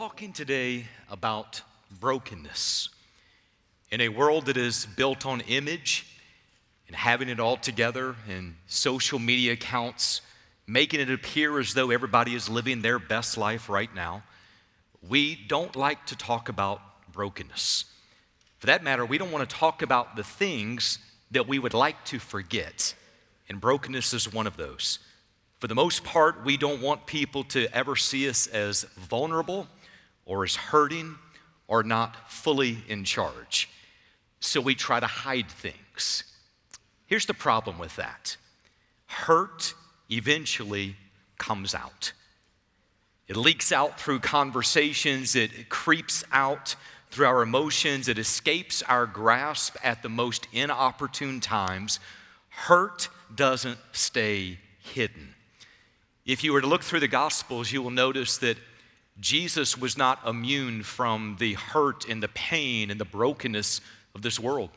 talking today about brokenness. In a world that is built on image and having it all together and social media accounts, making it appear as though everybody is living their best life right now, we don't like to talk about brokenness. For that matter, we don't want to talk about the things that we would like to forget, and brokenness is one of those. For the most part, we don't want people to ever see us as vulnerable or is hurting or not fully in charge. So we try to hide things. Here's the problem with that hurt eventually comes out. It leaks out through conversations, it creeps out through our emotions, it escapes our grasp at the most inopportune times. Hurt doesn't stay hidden. If you were to look through the Gospels, you will notice that Jesus was not immune from the hurt and the pain and the brokenness of this world.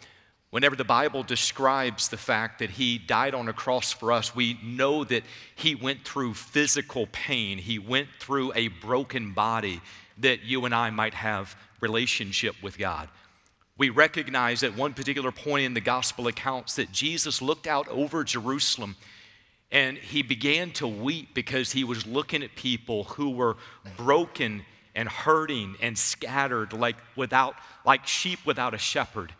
Whenever the Bible describes the fact that he died on a cross for us, we know that he went through physical pain. He went through a broken body that you and I might have relationship with God. We recognize at one particular point in the gospel accounts that Jesus looked out over Jerusalem and he began to weep because he was looking at people who were broken and hurting and scattered like without like sheep without a shepherd.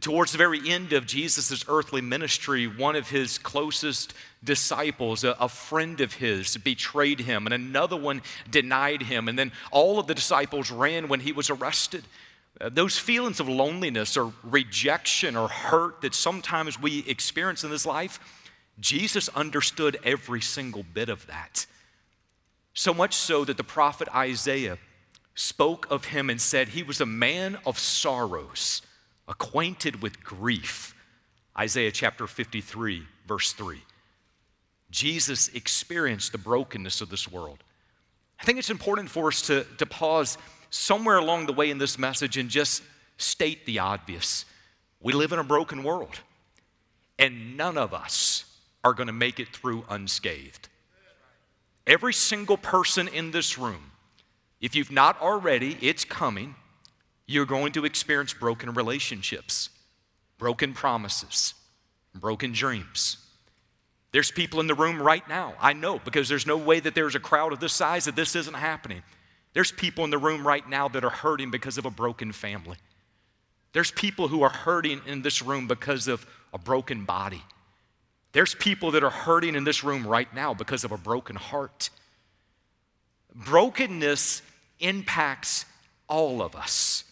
Towards the very end of Jesus' earthly ministry, one of his closest disciples, a, a, friend of his, betrayed him, and another one denied him. And then all of the disciples ran when he was arrested. Uh, those feelings of loneliness or rejection or hurt that sometimes we experience in this life, Jesus understood every single bit of that. So much so that the prophet Isaiah spoke of him and said he was a man of sorrows, acquainted with grief. Isaiah chapter 53, verse 3. Jesus experienced the brokenness of this world. I think it's important for us to, to pause somewhere along the way in this message and just state the obvious. We live in a broken world, and none of us are going to make it through unscathed. Every single person in this room, if you've not already, it's coming. You're going to experience broken relationships, broken promises, broken dreams. There's people in the room right now. I know because there's no way that there's a crowd of this size that this isn't happening. There's people in the room right now that are hurting because of a broken family. There's people who are hurting in this room because of a broken body. There's people that are hurting in this room right now because of a broken heart. Brokenness impacts all of us.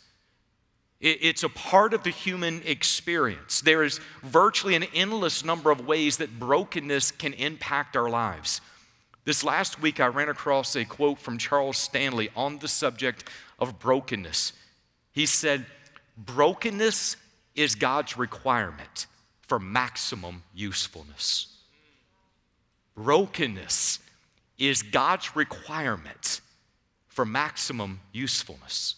It's a part of the human experience. There is virtually an endless number of ways that brokenness can impact our lives. This last week, I ran across a quote from Charles Stanley on the subject of brokenness. He said, Brokenness is God's requirement for maximum usefulness. Brokenness is God's requirement for maximum usefulness.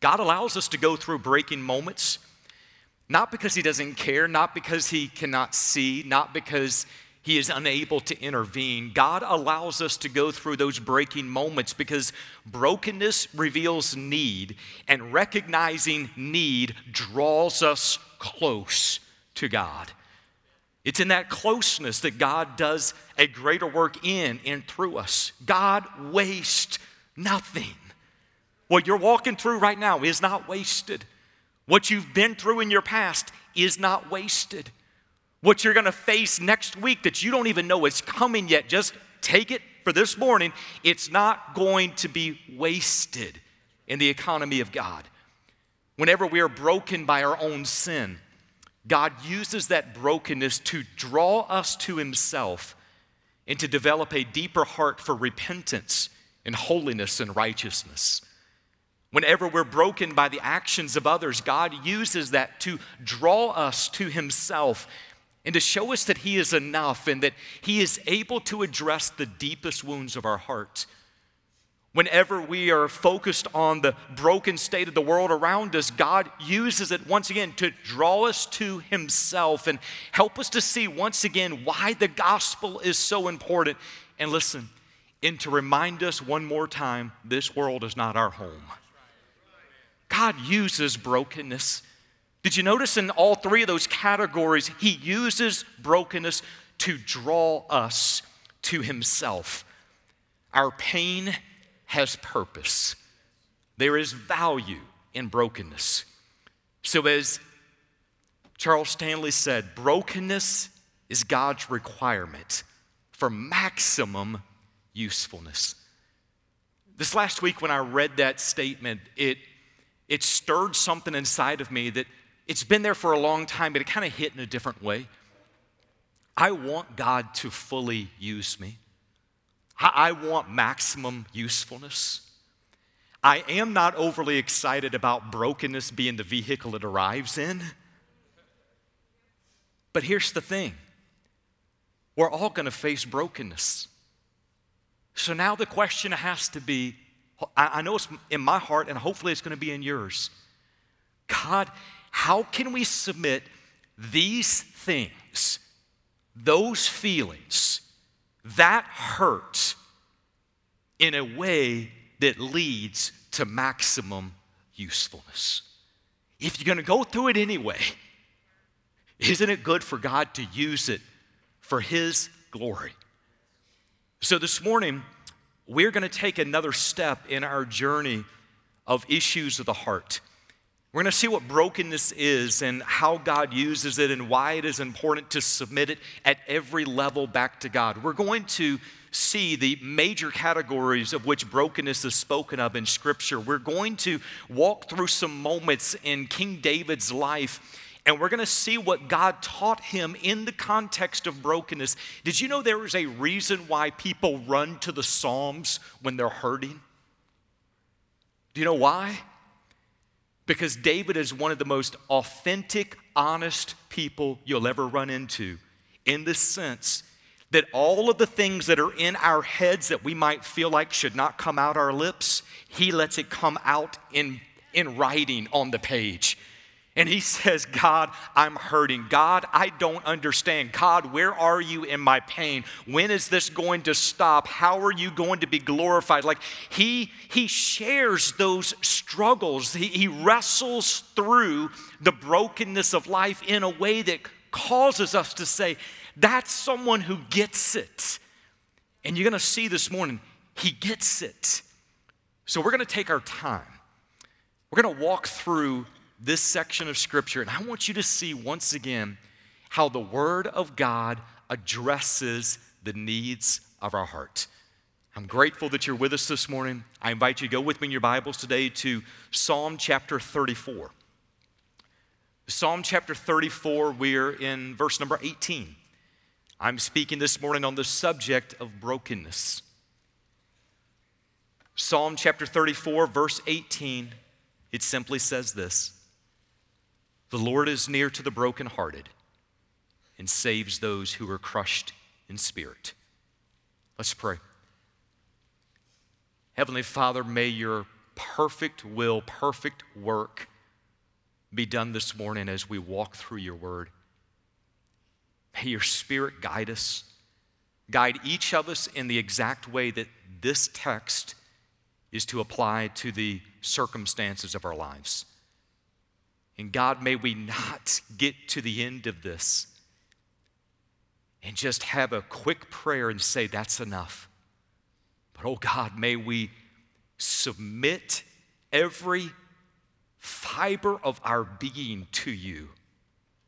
God allows us to go through breaking moments, not because He doesn't care, not because He cannot see, not because He is unable to intervene. God allows us to go through those breaking moments because brokenness reveals need, and recognizing need draws us close to God. It's in that closeness that God does a greater work in and through us. God wastes nothing. What you're walking through right now is not wasted. What you've been through in your past is not wasted. What you're going to face next week that you don't even know is coming yet, just take it for this morning. It's not going to be wasted in the economy of God. Whenever we are broken by our own sin, God uses that brokenness to draw us to Himself and to develop a deeper heart for repentance and holiness and righteousness. Whenever we're broken by the actions of others, God uses that to draw us to Himself and to show us that He is enough and that He is able to address the deepest wounds of our heart. Whenever we are focused on the broken state of the world around us, God uses it once again to draw us to Himself and help us to see once again why the gospel is so important. And listen, and to remind us one more time this world is not our home. God uses brokenness. Did you notice in all three of those categories, He uses brokenness to draw us to Himself. Our pain has purpose, there is value in brokenness. So, as Charles Stanley said, brokenness is God's requirement for maximum usefulness. This last week, when I read that statement, it, it stirred something inside of me that it's been there for a long time, but it kind of hit in a different way. I want God to fully use me. I want maximum usefulness. I am not overly excited about brokenness being the vehicle it arrives in. But here's the thing we're all going to face brokenness. So now the question has to be I know it's in my heart, and hopefully it's going to be in yours. God, how can we submit these things, those feelings, that hurt in a way that leads to maximum usefulness? If you're going to go through it anyway, isn't it good for God to use it for His glory? So this morning, we're going to take another step in our journey of issues of the heart. We're going to see what brokenness is and how God uses it and why it is important to submit it at every level back to God. We're going to see the major categories of which brokenness is spoken of in Scripture. We're going to walk through some moments in King David's life and we're going to see what God taught him in the context of brokenness. Did you know there is a reason why people run to the Psalms when they're hurting? Do you know why? Because David is one of the most authentic, honest people you'll ever run into in the sense that all of the things that are in our heads that we might feel like should not come out our lips, he lets it come out in, in writing on the page. And he says, God, I'm hurting. God, I don't understand. God, where are you in my pain? When is this going to stop? How are you going to be glorified? Like he he shares those struggles. He, he wrestles through the brokenness of life in a way that causes us to say, that's someone who gets it. And you're gonna see this morning, he gets it. So we're gonna take our time. We're gonna walk through this section of Scripture, and I want you to see once again how the Word of God addresses the needs of our heart. I'm grateful that you're with us this morning. I invite you to go with me in your Bibles today to Psalm chapter 34. Psalm chapter 34, we're in verse number 18. I'm speaking this morning on the subject of brokenness. Psalm chapter 34, verse 18, it simply says this the Lord is near to the brokenhearted and saves those who are crushed in spirit. Let's pray. Heavenly Father, may your perfect will, perfect work be done this morning as we walk through your word. May your spirit guide us, guide each of us in the exact way that this text is to apply to the circumstances of our lives. And God, may we not get to the end of this and just have a quick prayer and say, that's enough. But oh God, may we submit every fiber of our being to you,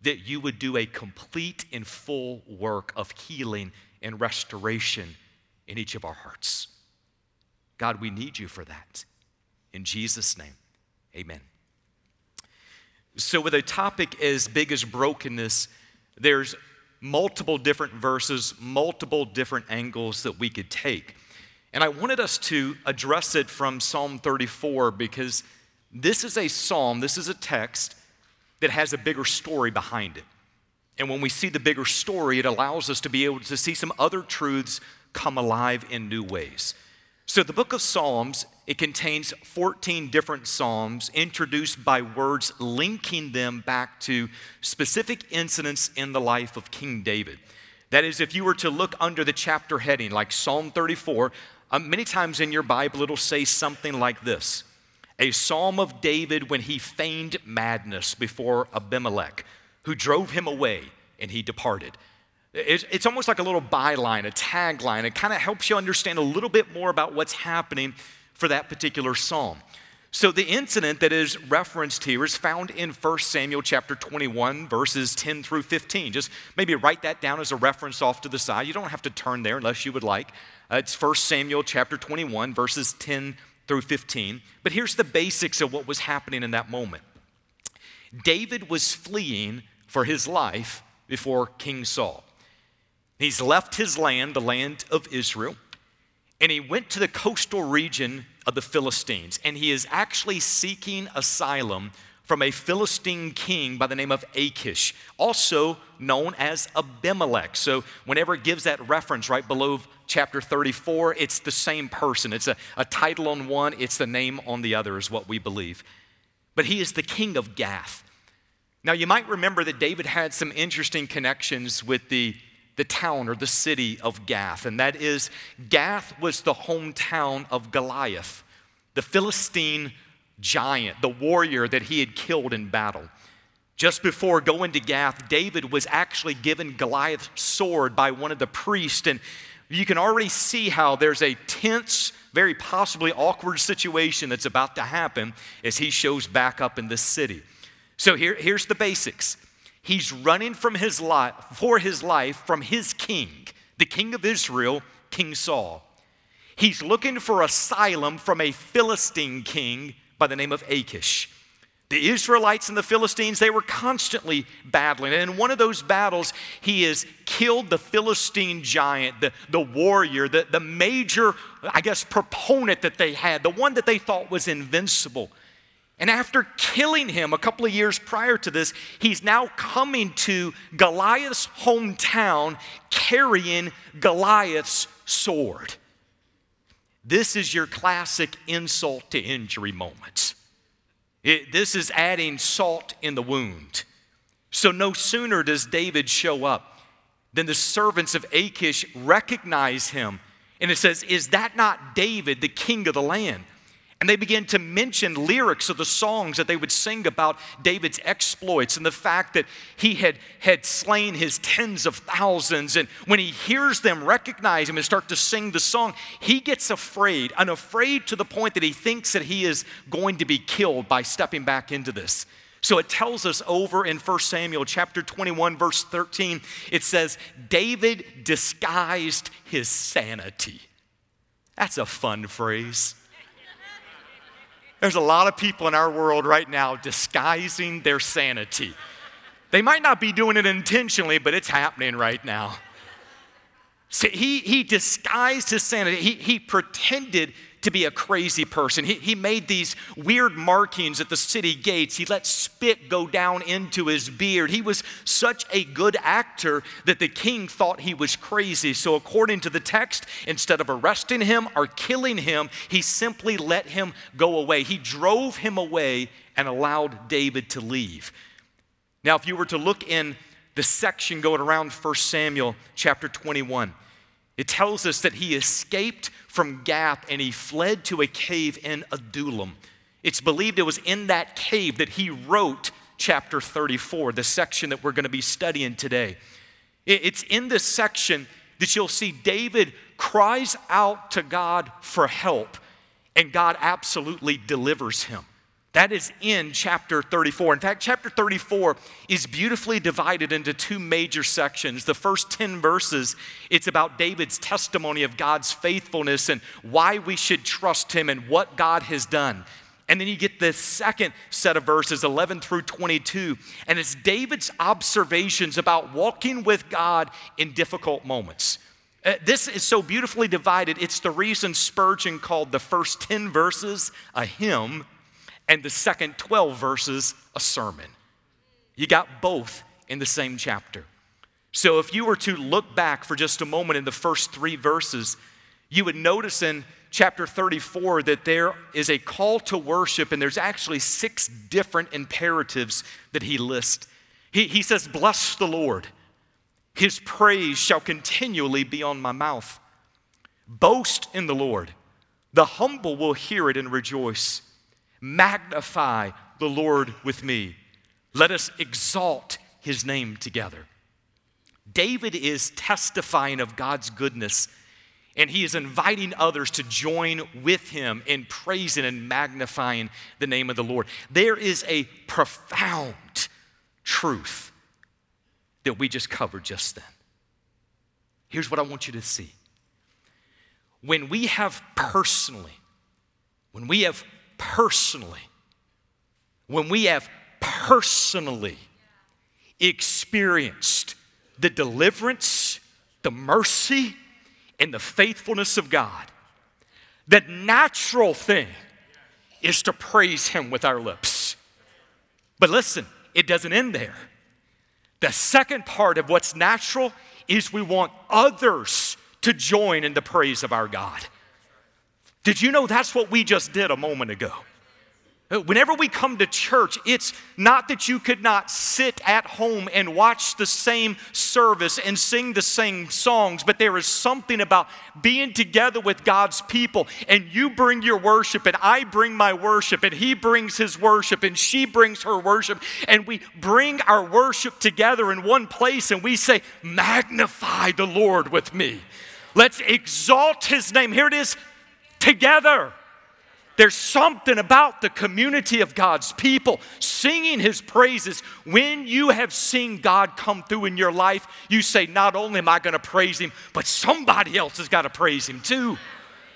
that you would do a complete and full work of healing and restoration in each of our hearts. God, we need you for that. In Jesus' name, amen. So, with a topic as big as brokenness, there's multiple different verses, multiple different angles that we could take. And I wanted us to address it from Psalm 34 because this is a psalm, this is a text that has a bigger story behind it. And when we see the bigger story, it allows us to be able to see some other truths come alive in new ways. So, the book of Psalms, it contains 14 different Psalms introduced by words linking them back to specific incidents in the life of King David. That is, if you were to look under the chapter heading, like Psalm 34, Um, many times in your Bible, it'll say something like this a psalm of David when he feigned madness before Abimelech, who drove him away and he departed. It's almost like a little byline, a tagline. It kind of helps you understand a little bit more about what's happening for that particular psalm. So the incident that is referenced here is found in 1 Samuel chapter 21 verses 10 through 15. Just maybe write that down as a reference off to the side. You don't have to turn there unless you would like. Uh, it's 1 Samuel chapter 21 verses 10 through 15. But here's the basics of what was happening in that moment. David was fleeing for his life before King Saul. He's left his land, the land of Israel, and he went to the coastal region of the Philistines, and he is actually seeking asylum from a Philistine king by the name of Achish, also known as Abimelech. So, whenever it gives that reference right below chapter 34, it's the same person. It's a, a title on one, it's the name on the other, is what we believe. But he is the king of Gath. Now, you might remember that David had some interesting connections with the the town or the city of Gath, and that is Gath was the hometown of Goliath, the Philistine giant, the warrior that he had killed in battle. Just before going to Gath, David was actually given Goliath's sword by one of the priests, and you can already see how there's a tense, very possibly awkward situation that's about to happen as he shows back up in the city. So here, here's the basics. He's running from his life, for his life from his king, the king of Israel, King Saul. He's looking for asylum from a Philistine king by the name of Achish. The Israelites and the Philistines, they were constantly battling. And in one of those battles, he has killed the Philistine giant, the, the warrior, the, the major, I guess, proponent that they had, the one that they thought was invincible. And after killing him a couple of years prior to this, he's now coming to Goliath's hometown carrying Goliath's sword. This is your classic insult to injury moment. It, this is adding salt in the wound. So, no sooner does David show up than the servants of Achish recognize him. And it says, Is that not David, the king of the land? And they began to mention lyrics of the songs that they would sing about David's exploits and the fact that he had, had slain his tens of thousands. And when he hears them recognize him and start to sing the song, he gets afraid, and afraid to the point that he thinks that he is going to be killed by stepping back into this. So it tells us over in 1 Samuel chapter 21, verse 13, it says, David disguised his sanity. That's a fun phrase. There's a lot of people in our world right now disguising their sanity. They might not be doing it intentionally, but it's happening right now. See, he, he disguised his sanity. He, he pretended to be a crazy person. He, he made these weird markings at the city gates. He let spit go down into his beard. He was such a good actor that the king thought he was crazy. So, according to the text, instead of arresting him or killing him, he simply let him go away. He drove him away and allowed David to leave. Now, if you were to look in the section going around 1 Samuel chapter 21, it tells us that he escaped from Gath and he fled to a cave in Adullam. It's believed it was in that cave that he wrote chapter 34, the section that we're going to be studying today. It's in this section that you'll see David cries out to God for help, and God absolutely delivers him. That is in chapter 34. In fact, chapter 34 is beautifully divided into two major sections. The first 10 verses, it's about David's testimony of God's faithfulness and why we should trust him and what God has done. And then you get the second set of verses, 11 through 22, and it's David's observations about walking with God in difficult moments. Uh, this is so beautifully divided. It's the reason Spurgeon called the first 10 verses a hymn and the second 12 verses a sermon. You got both in the same chapter. So if you were to look back for just a moment in the first three verses, you would notice in chapter 34 that there is a call to worship, and there's actually six different imperatives that he lists. He, he says, Bless the Lord, his praise shall continually be on my mouth. Boast in the Lord. The humble will hear it and rejoice. Magnify the Lord with me. Let us exalt his name together. David is testifying of God's goodness, and he is inviting others to join with him in praising and magnifying the name of the Lord. There is a profound truth that we just covered just then. Here's what I want you to see. When we have personally, when we have personally, when we have personally experienced the deliverance, the mercy, and the faithfulness of God, the natural thing is to praise Him with our lips. But listen, it doesn't end there. The second part of what's natural is we want others to join in the praise of our God. Did you know that's what we just did a moment ago? Uh, whenever we come to church, it's not that you could not sit at home and watch the same service and sing the same songs, but there is something about being together with God's people and you bring your worship and I bring my worship and he brings his worship and she brings her worship and we bring our worship together in one place and we say, Magnify the Lord with me. Let's exalt his name. Here it is together. There's something about the community of God's people singing His praises. When you have seen God come through in your life, you say, Not only am I going to praise Him, but somebody else has got to praise Him too.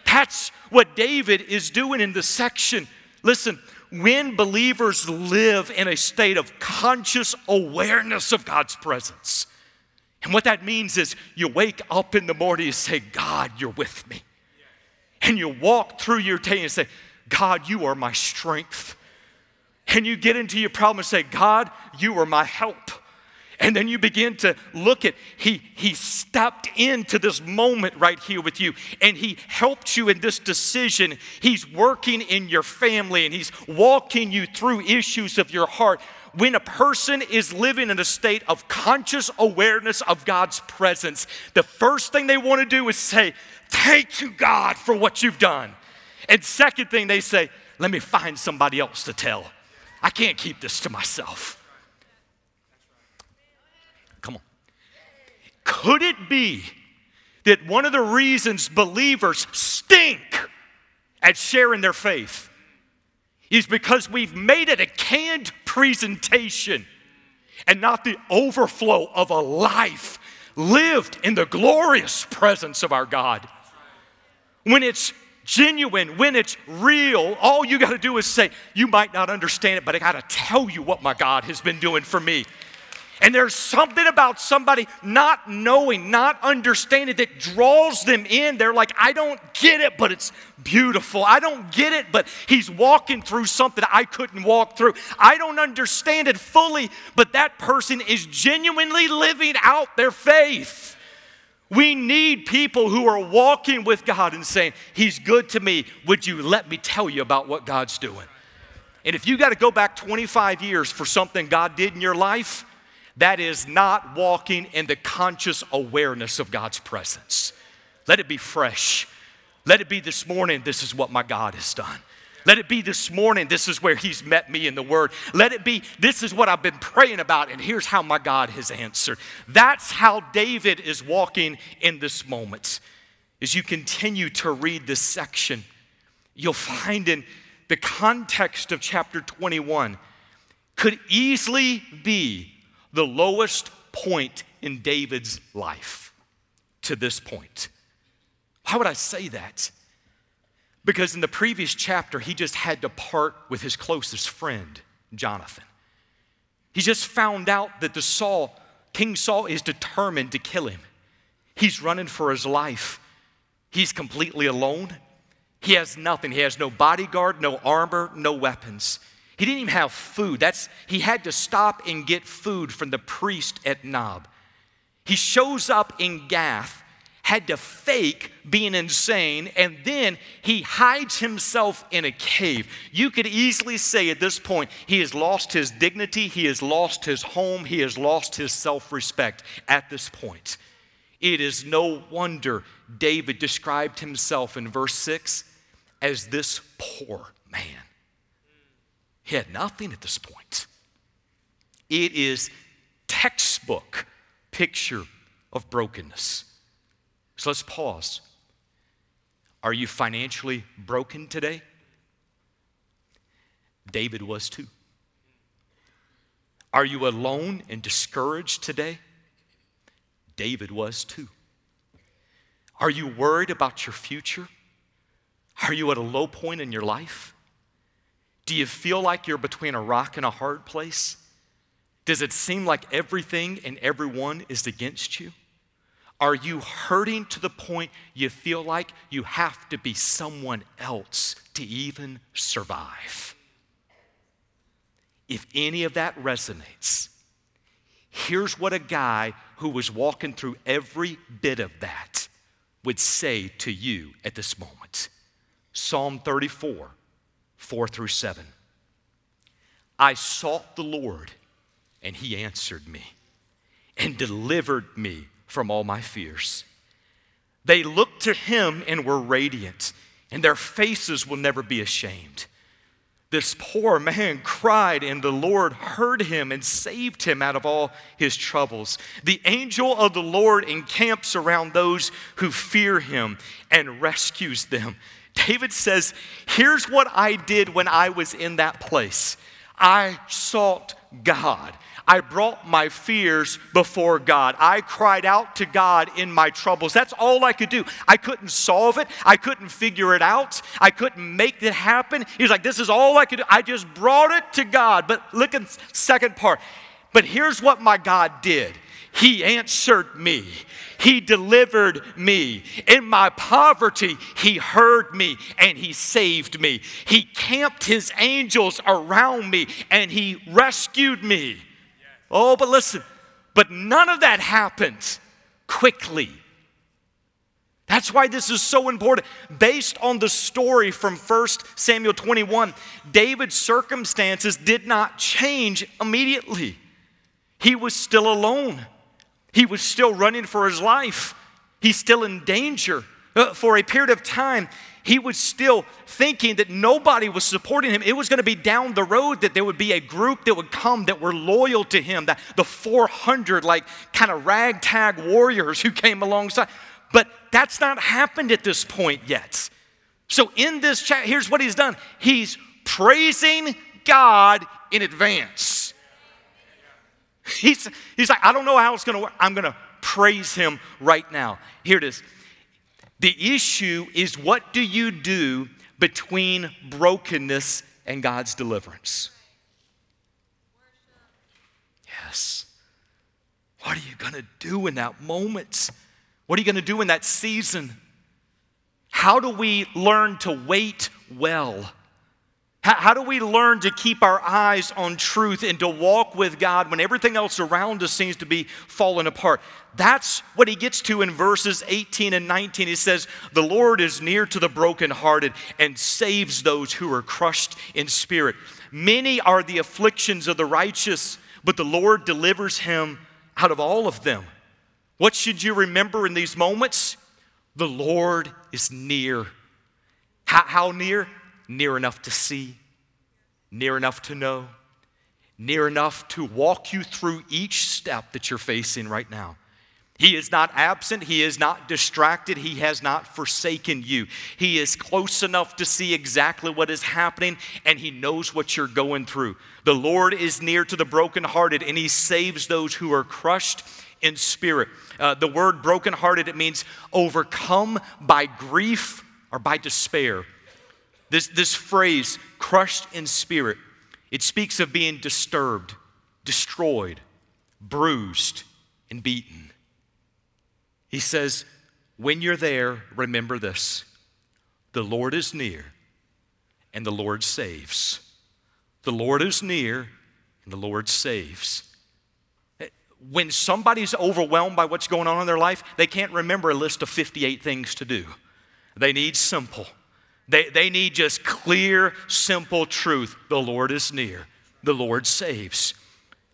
That's what David is doing in this section. Listen, when believers live in a state of conscious awareness of God's presence, and what that means is you wake up in the morning and say, God, you're with me. And you walk through your day and say, God, you are my strength. And you get into your problem and say, God, you are my help. And then you begin to look at, he, he stepped into this moment right here with you, and he helped you in this decision. He's working in your family, and he's walking you through issues of your heart. When a person is living in a state of conscious awareness of God's presence, the first thing they want to do is say, Thank you, God, for what you've done. And second thing, they say, let me find somebody else to tell. I can't keep this to myself. Come on. Could it be that one of the reasons believers stink at sharing their faith is because we've made it a canned presentation and not the overflow of a life lived in the glorious presence of our God? When it's genuine, when it's real, all you got to do is say, You might not understand it, but I got to tell you what my God has been doing for me. And there's something about somebody not knowing, not understanding that draws them in. They're like, I don't get it, but it's beautiful. I don't get it, but he's walking through something I couldn't walk through. I don't understand it fully, but that person is genuinely living out their faith. We need people who are walking with God and saying, He's good to me. Would you let me tell you about what God's doing? And if you got to go back 25 years for something God did in your life, that is not walking in the conscious awareness of God's presence. Let it be fresh. Let it be this morning, this is what my God has done. Let it be this morning, this is where He's met me in the Word. Let it be, this is what I've been praying about, and here's how my God has answered. That's how David is walking in this moment. As you continue to read this section, you'll find in the context of chapter 21 could easily be the lowest point in David's life to this point. Why would I say that? Because in the previous chapter, he just had to part with his closest friend, Jonathan. He just found out that the Saul, King Saul, is determined to kill him. He's running for his life. He's completely alone. He has nothing. He has no bodyguard, no armor, no weapons. He didn't even have food. That's he had to stop and get food from the priest at Nob. He shows up in Gath had to fake being insane, and then he hides himself in a cave. You could easily say at this point, he has lost his dignity, he has lost his home, he has lost his self respect at this point. It is no wonder David described himself in verse 6 as this poor man. He had nothing at this point. It is textbook picture of brokenness. So let's pause. Are you financially broken today? David was too. Are you alone and discouraged today? David was too. Are you worried about your future? Are you at a low point in your life? Do you feel like you're between a rock and a hard place? Does it seem like everything and everyone is against you? Are you hurting to the point you feel like you have to be someone else to even survive? If any of that resonates, here's what a guy who was walking through every bit of that would say to you at this moment Psalm 34, 4 through 7. I sought the Lord, and he answered me and delivered me from all my fears. They looked to him and were radiant, and their faces will never be ashamed. This poor man cried, and the Lord heard him and saved him out of all his troubles. The angel of the Lord encamps around those who fear him and rescues them. David says, Here's what I did when I was in that place I sought God. I brought my fears before God. I cried out to God in my troubles. That's all I could do. I couldn't solve it. I couldn't figure it out. I couldn't make it happen. He's like, this is all I could do. I just brought it to God. But look at second part. But here's what my God did. He answered me. He delivered me. In my poverty, He heard me and He saved me. He camped His angels around me and He rescued me. Oh, but listen, but none of that happens quickly. That's why this is so important. Based on the story from 1 Samuel 21, David's circumstances did not change immediately. He was still alone, he was still running for his life, he's still in danger. Uh, for a period of time, he was still thinking that nobody was supporting him. It was going to be down the road that there would be a group that would come that were loyal to him, that the 400 like kind of ragtag warriors who came alongside. But that's not happened at this point yet. So in this chat, here's what he's done. He's praising God in advance. He's, he's like, I don't know how it's gonna work. I'm gonna praise him right now. Here it is. The issue is what do you do between brokenness and God's deliverance? Yes. What are you going to do in that moment? What are you going to do in that season? How do we learn to wait well? How, how, do we learn to keep our eyes on truth and to walk with God when everything else around us seems to be falling apart? That's what he gets to in verses 18 and 19. He says, The Lord is near to the brokenhearted and saves those who are crushed in spirit. Many are the afflictions of the righteous, but the Lord delivers him out of all of them. What should you remember in these moments? The Lord is near. How, how near? Near enough to see, near enough to know, near enough to walk you through each step that you're facing right now. He is not absent. He is not distracted. He has not forsaken you. He is close enough to see exactly what is happening and He knows what you're going through. The Lord is near to the brokenhearted and He saves those who are crushed in spirit. Uh, the word brokenhearted, it means overcome by grief or by despair. This, this phrase, crushed in spirit, it speaks of being disturbed, destroyed, bruised, and beaten. He says, when you're there, remember this the Lord is near and the Lord saves. The Lord is near and the Lord saves. When somebody's overwhelmed by what's going on in their life, they can't remember a list of 58 things to do. They need simple. They, they need just clear, simple truth. The Lord is near, the Lord saves.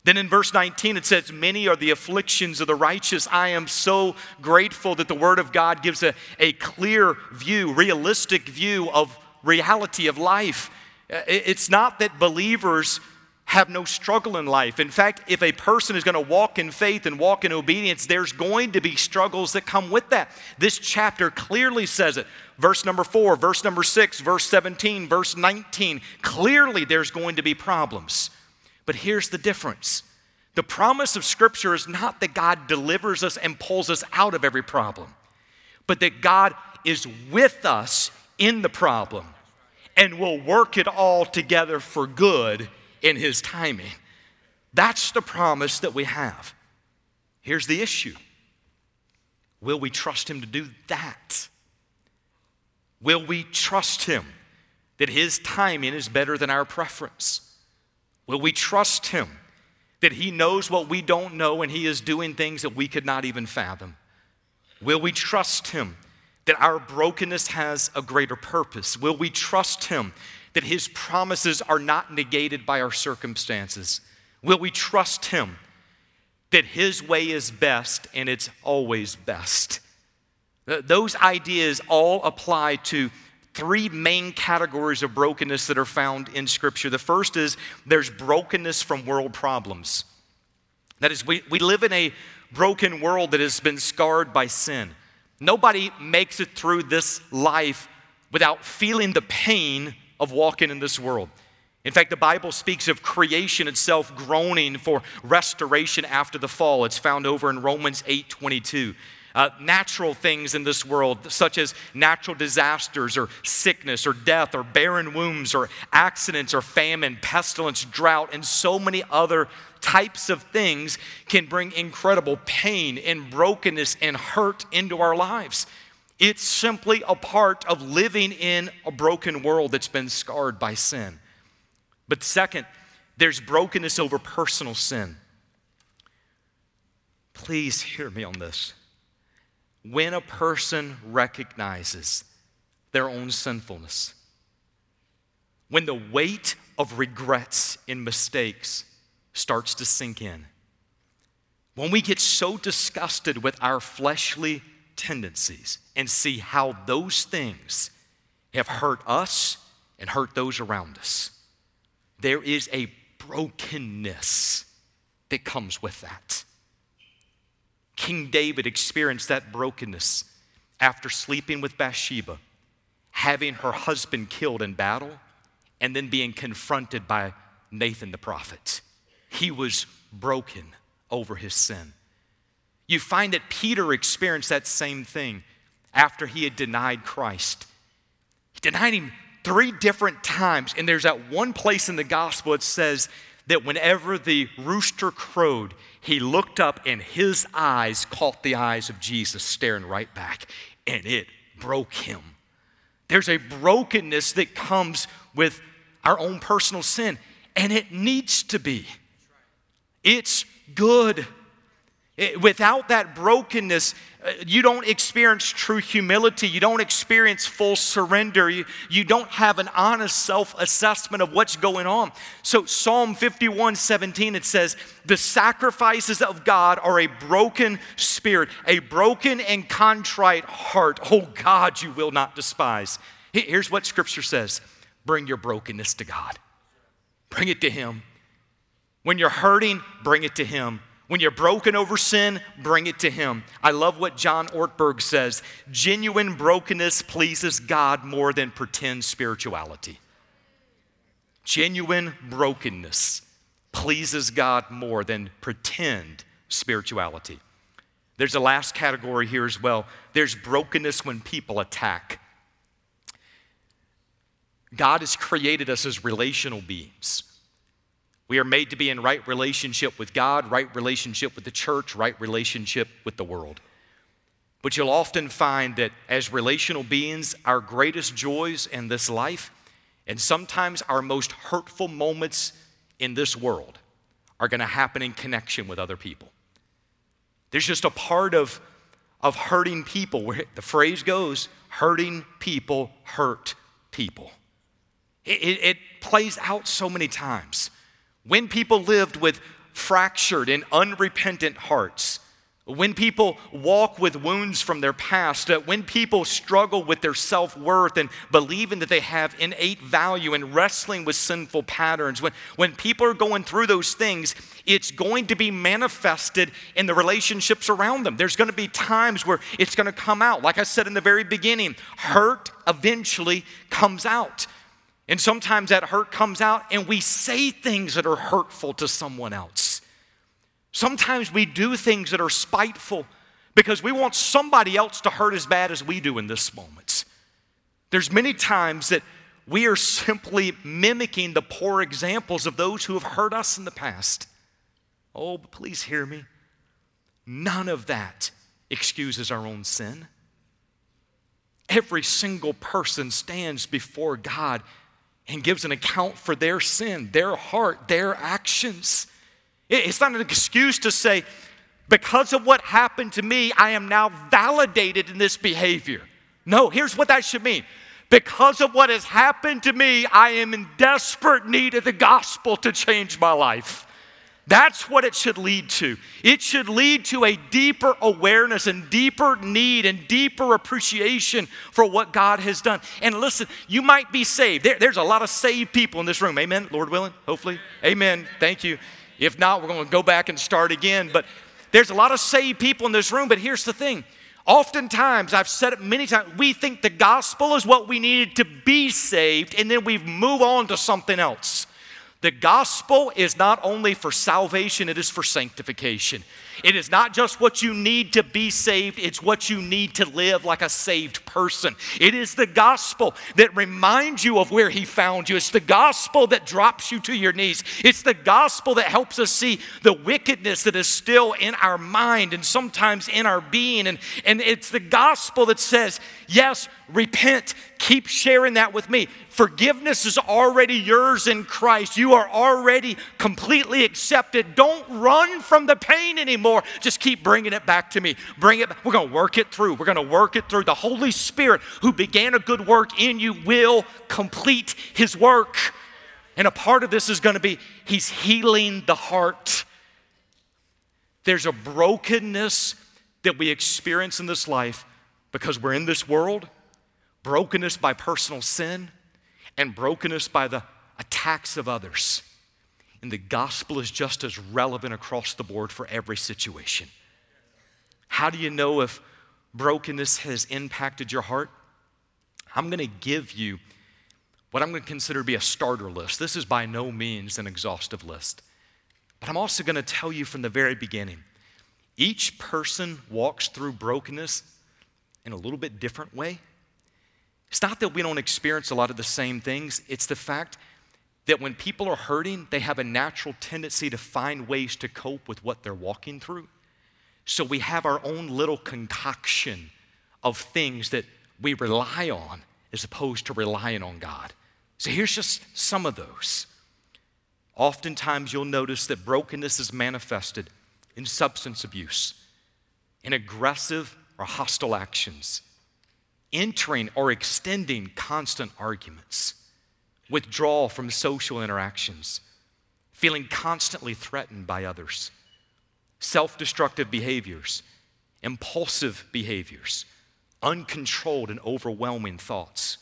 Then in verse 19, it says, Many are the afflictions of the righteous. I am so grateful that the Word of God gives a, a clear view, realistic view of reality of life. Uh, it's not that believers have no struggle in life. In fact, if a person is going to walk in faith and walk in obedience, there's going to be struggles that come with that. This chapter clearly says it. Verse number four, verse number six, verse 17, verse 19. Clearly, there's going to be problems. But here's the difference the promise of Scripture is not that God delivers us and pulls us out of every problem, but that God is with us in the problem and will work it all together for good in His timing. That's the promise that we have. Here's the issue Will we trust Him to do that? Will we trust Him that His timing is better than our preference? Will we trust Him that He knows what we don't know and He is doing things that we could not even fathom? Will we trust Him that our brokenness has a greater purpose? Will we trust Him that His promises are not negated by our circumstances? Will we trust Him that His way is best and it's always best? Those ideas all apply to three main categories of brokenness that are found in Scripture. The first is there's brokenness from world problems. That is, we, we live in a broken world that has been scarred by sin. Nobody makes it through this life without feeling the pain of walking in this world. In fact, the Bible speaks of creation itself groaning for restoration after the fall. It's found over in Romans 8 22 uh, natural things in this world, such as natural disasters or sickness or death or barren wombs or accidents or famine, pestilence, drought, and so many other types of things can bring incredible pain and brokenness and hurt into our lives. It's simply a part of living in a broken world that's been scarred by sin. But second, there's brokenness over personal sin. Please hear me on this when a person recognizes their own sinfulness, when the weight of regrets and mistakes starts to sink in, when we get so disgusted with our fleshly tendencies and see how those things have hurt us and hurt those around us, there is a brokenness that comes with that. King David experienced that brokenness after sleeping with Bathsheba, having her husband killed in battle, and then being confronted by Nathan the prophet. He was broken over his sin. You find that Peter experienced that same thing after he had denied Christ. He denied him three different times, and there's that one place in the gospel it says that whenever the rooster crowed, he looked up and his eyes caught the eyes of Jesus staring right back, and it broke him. There's a brokenness that comes with our own personal sin, and it needs to be. It's good. It, without that brokenness, uh, you don't experience true humility. You don't experience full surrender. You, you don't have an honest self assessment of what's going on. So, Psalm 51 17, it says, The sacrifices of God are a broken spirit, a broken and contrite heart. Oh, God, you will not despise. Here's what Scripture says bring your brokenness to God, bring it to Him. When you're hurting, bring it to Him. When you're broken over sin, bring it to Him. I love what John Ortberg says genuine brokenness pleases God more than pretend spirituality. Genuine brokenness pleases God more than pretend spirituality. There's a last category here as well. There's brokenness when people attack. God has created us as relational beings. We are made to be in right relationship with God, right relationship with the church, right relationship with the world. But you'll often find that as relational beings, our greatest joys in this life and sometimes our most hurtful moments in this world are going to happen in connection with other people. There's just a part of, of hurting people where the phrase goes hurting people hurt people. It, it, it plays out so many times. When people lived with fractured and unrepentant hearts, when people walk with wounds from their past, uh, when people struggle with their self worth and believing that they have innate value and wrestling with sinful patterns, when, when people are going through those things, it's going to be manifested in the relationships around them. There's going to be times where it's going to come out. Like I said in the very beginning, hurt eventually comes out. And sometimes that hurt comes out, and we say things that are hurtful to someone else. Sometimes we do things that are spiteful because we want somebody else to hurt as bad as we do in this moment. There's many times that we are simply mimicking the poor examples of those who have hurt us in the past. Oh, but please hear me. None of that excuses our own sin. Every single person stands before God and gives an account for their sin, their heart, their actions. It's not an excuse to say, because of what happened to me, I am now validated in this behavior. No, here's what that should mean. Because of what has happened to me, I am in desperate need of the gospel to change my life. That's what it should lead to. It should lead to a deeper awareness and deeper need and deeper appreciation for what God has done. And listen, you might be saved. There, there's a lot of saved people in this room. Amen, Lord willing, hopefully. Amen. Thank you. If not, we're going to go back and start again. But there's a lot of saved people in this room, but here's the thing. Oftentimes, I've said it many times, we think the gospel is what we needed to be saved, and then we move on to something else. The gospel is not only for salvation, it is for sanctification. It is not just what you need to be saved, it's what you need to live like a saved person. It is the gospel that reminds you of where He found you. It's the gospel that drops you to your knees. It's the gospel that helps us see the wickedness that is still in our mind and sometimes in our being. And, and it's the gospel that says, yes, repent, keep sharing that with me. Forgiveness is already yours in Christ. You are already completely accepted. Don't run from the pain anymore. Just keep bringing it back to me. Bring it. We're going to work it through. We're going to work it through. The Holy Spirit, who began a good work in you, will complete His work. And a part of this is going to be He's healing the heart. There's a brokenness that we experience in this life because we're in this world brokenness by personal sin, and brokenness by the attacks of others. And the gospel is just as relevant across the board for every situation. How do you know if brokenness has impacted your heart? I'm going to give you what I'm going to consider to be a starter list. This is by no means an exhaustive list. But I'm also going to tell you from the very beginning each person walks through brokenness in a little bit different way. It's not that we don't experience a lot of the same things, it's the fact that when people are hurting, they have a natural tendency to find ways to cope with what they're walking through. So we have our own little concoction of things that we rely on as opposed to relying on God. So here's just some of those. Oftentimes, you'll notice that brokenness is manifested in substance abuse, in aggressive or hostile actions, entering or extending constant arguments, withdrawal from social interactions, feeling constantly threatened by others, self destructive behaviors, impulsive behaviors, uncontrolled and overwhelming thoughts,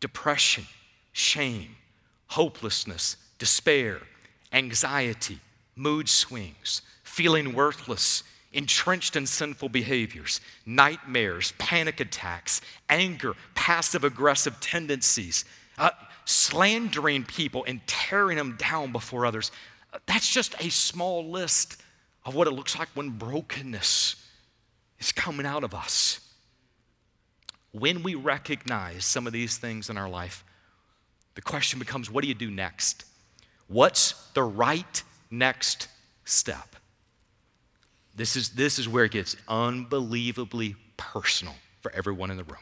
depression, shame, hopelessness, despair, anxiety, mood swings, feeling worthless entrenched in sinful behaviors, nightmares, panic attacks, anger, passive aggressive tendencies, uh, slandering people and tearing them down before others. That's just a small list of what it looks like when brokenness is coming out of us. When we recognize some of these things in our life, the question becomes what do you do next? What's the right next step? This is, this is where it gets unbelievably personal for everyone in the room.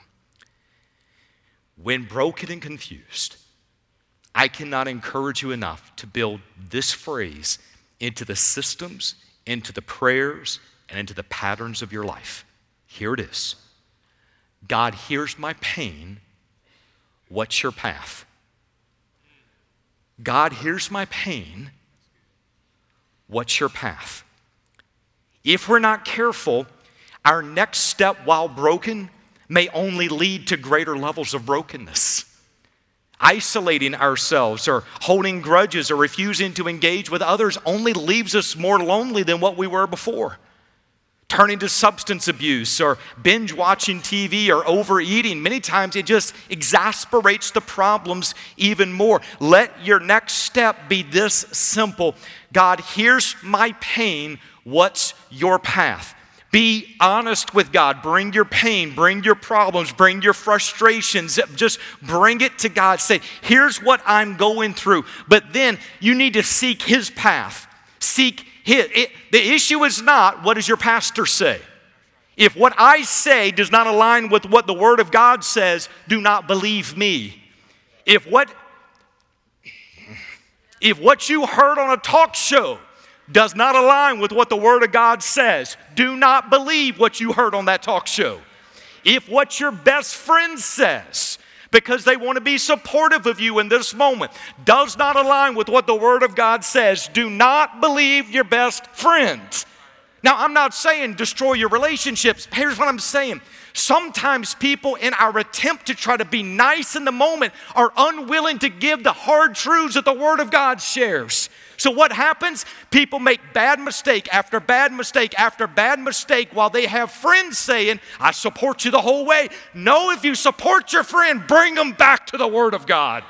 When broken and confused, I cannot encourage you enough to build this phrase into the systems, into the prayers, and into the patterns of your life. Here it is God hears my pain. What's your path? God hears my pain. What's your path? If we're not careful, our next step while broken may only lead to greater levels of brokenness. Isolating ourselves or holding grudges or refusing to engage with others only leaves us more lonely than what we were before turning to substance abuse or binge watching TV or overeating, many times it just exasperates the problems even more. Let your next step be this simple God, here's my pain. What's your path? Be honest with God. Bring your pain, bring your problems, bring your frustrations. Just bring it to God. Say, here's what I'm going through. But then you need to seek His path. Seek it, the issue is not what does your pastor say? If what I say does not align with what the Word of God says, do not believe me. If what, if what you heard on a talk show does not align with what the Word of God says, do not believe what you heard on that talk show. If what your best friend says because they want to be supportive of you in this moment does not align with what the Word of God says, do not believe your best friends. Now, I'm not saying destroy your relationships. Here's what I'm saying. Sometimes people, in our attempt to try to be nice in the moment, are unwilling to give the hard truths that the Word of God shares. So what happens? People make bad mistake after bad mistake after bad mistake while they have friends saying, I support you the whole way. No, if you support your friend, bring them back to the Word of God.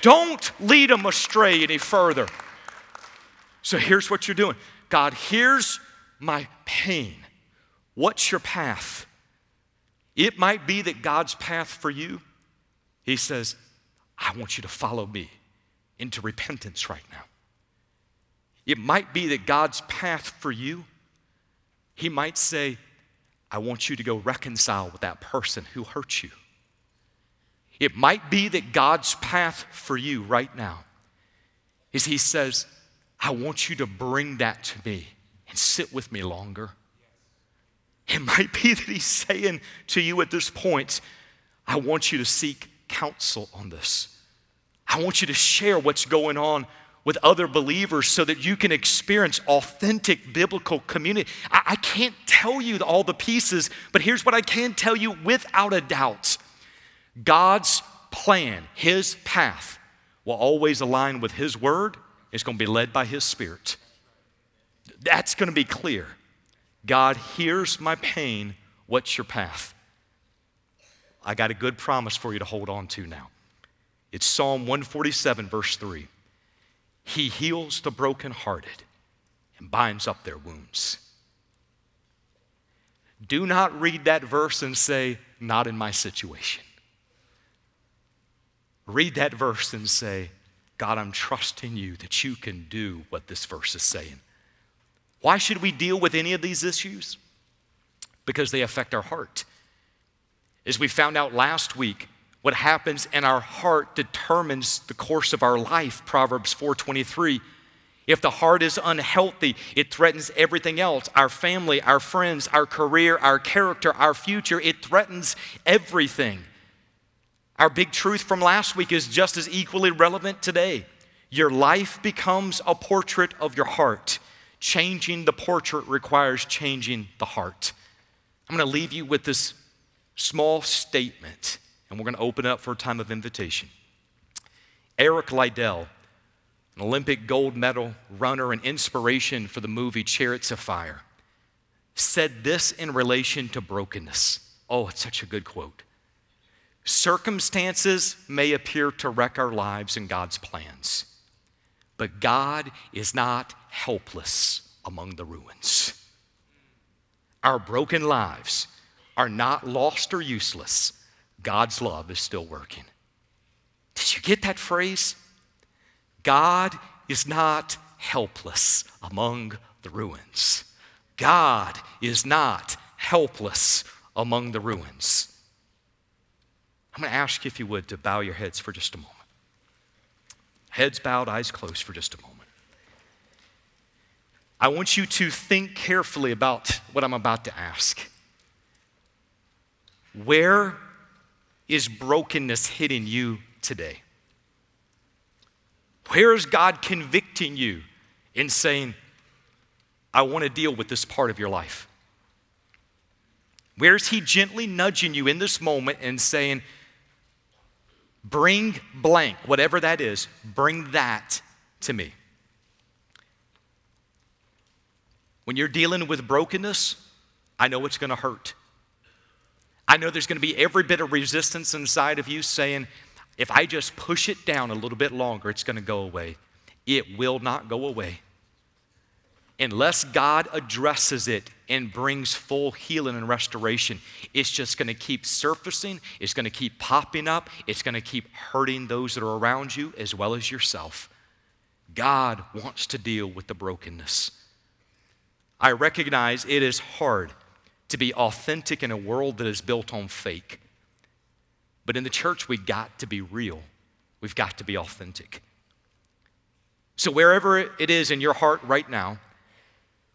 Don't lead them astray any further. So here's what you're doing God, here's my pain. What's your path? It might be that God's path for you, He says, I want you to follow me into repentance right now. It might be that God's path for you, He might say, I want you to go reconcile with that person who hurt you. It might be that God's path for you right now is He says, I want you to bring that to me and sit with me longer. It might be that He's saying to you at this point, I want you to seek counsel on this. I want you to share what's going on with other believers so that you can experience authentic biblical community. I, I, can't tell you all the pieces, but here's what I can tell you without a doubt God's plan, His path, will always align with His word. It's going to be led by His Spirit. That's going to be clear. God, here's my pain. What's your path? I got a good promise for you to hold on to now. It's Psalm 147, verse 3. He heals the brokenhearted and binds up their wounds. Do not read that verse and say, Not in my situation. Read that verse and say, God, I'm trusting you that you can do what this verse is saying. Why should we deal with any of these issues? Because they affect our heart. As we found out last week, what happens in our heart determines the course of our life, Proverbs 4:23. If the heart is unhealthy, it threatens everything else our family, our friends, our career, our character, our future. It threatens everything. Our big truth from last week is just as equally relevant today. Your life becomes a portrait of your heart. Changing the portrait requires changing the heart. I'm going to leave you with this small statement and we're going to open up for a time of invitation. Eric Liddell, an Olympic gold medal runner and inspiration for the movie Chariots of Fire, said this in relation to brokenness. Oh, it's such a good quote. Circumstances may appear to wreck our lives and God's plans, but God is not helpless among the ruins. Our broken lives are not lost or useless God's love is still working. Did you get that phrase? God is not helpless among the ruins. God is not helpless among the ruins. I'm going to ask you, if you would, to bow your heads for just a moment. Heads bowed, eyes closed for just a moment. I want you to think carefully about what I'm about to ask. Where is brokenness hitting you today? Where is God convicting you in saying, I want to deal with this part of your life? Where is He gently nudging you in this moment and saying, Bring blank, whatever that is, bring that to me? When you're dealing with brokenness, I know it's going to hurt. I know there's going to be every bit of resistance inside of you saying, if I just push it down a little bit longer, it's going to go away. It will not go away. Unless God addresses it and brings full healing and restoration, it's just going to keep surfacing. It's going to keep popping up. It's going to keep hurting those that are around you as well as yourself. God wants to deal with the brokenness. I recognize it is hard to be authentic in a world that is built on fake. But in the church, we've got to be real. We've got to be authentic. So, wherever it is in your heart right now,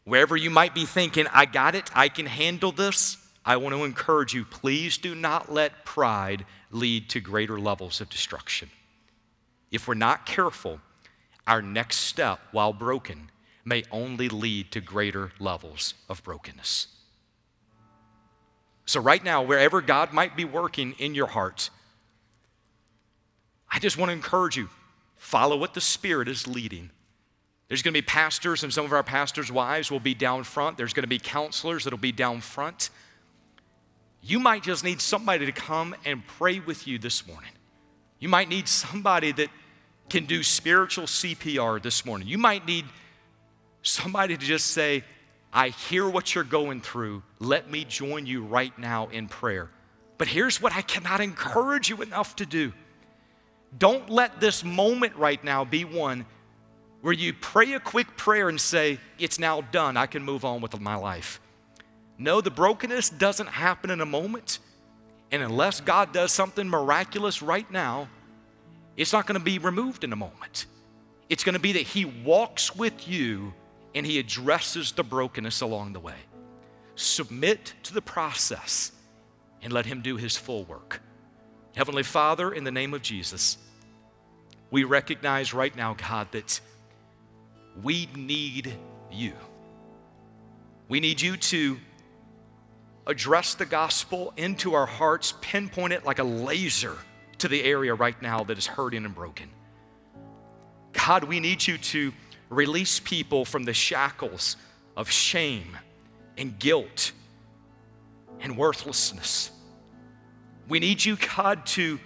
wherever you might be thinking, I got it, I can handle this, I want to encourage you please do not let pride lead to greater levels of destruction. If we're not careful, our next step, while broken, may only lead to greater levels of brokenness. So, right now, wherever God might be working in your heart, I just want to encourage you follow what the Spirit is leading. There's going to be pastors, and some of our pastors' wives will be down front. There's going to be counselors that'll be down front. You might just need somebody to come and pray with you this morning. You might need somebody that can do spiritual CPR this morning. You might need somebody to just say, I hear what you're going through. Let me join you right now in prayer. But here's what I cannot encourage you enough to do. Don't let this moment right now be one where you pray a quick prayer and say, It's now done. I can move on with my life. No, the brokenness doesn't happen in a moment. And unless God does something miraculous right now, it's not going to be removed in a moment. It's going to be that He walks with you and He addresses the brokenness along the way. Submit to the process and let Him do His full work. Heavenly Father, in the name of Jesus, we recognize right now, God, that we need you. We need you to address the gospel into our hearts, pinpoint it like a laser to the area right now that is hurting and broken. God, we need you to release people from the shackles of shame and guilt and worthlessness. We need you, God, to,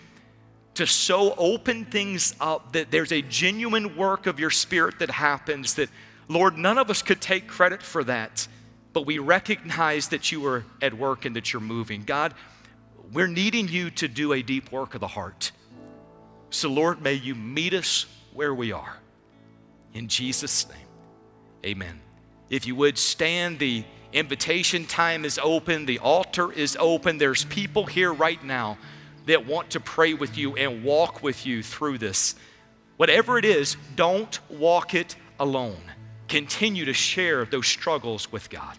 to so open things up that there's a genuine work of your spirit that happens that, Lord, none of us could take credit for that, but we recognize that you are at work and that you're moving. God, we're needing you to do a deep work of the heart. So, Lord, may you meet us where we are. In Jesus' name, amen. If you would stand, the invitation time is open, the altar is open. There's people here right now that want to pray with you and walk with you through this. Whatever it is, don't walk it alone. Continue to share those struggles with God.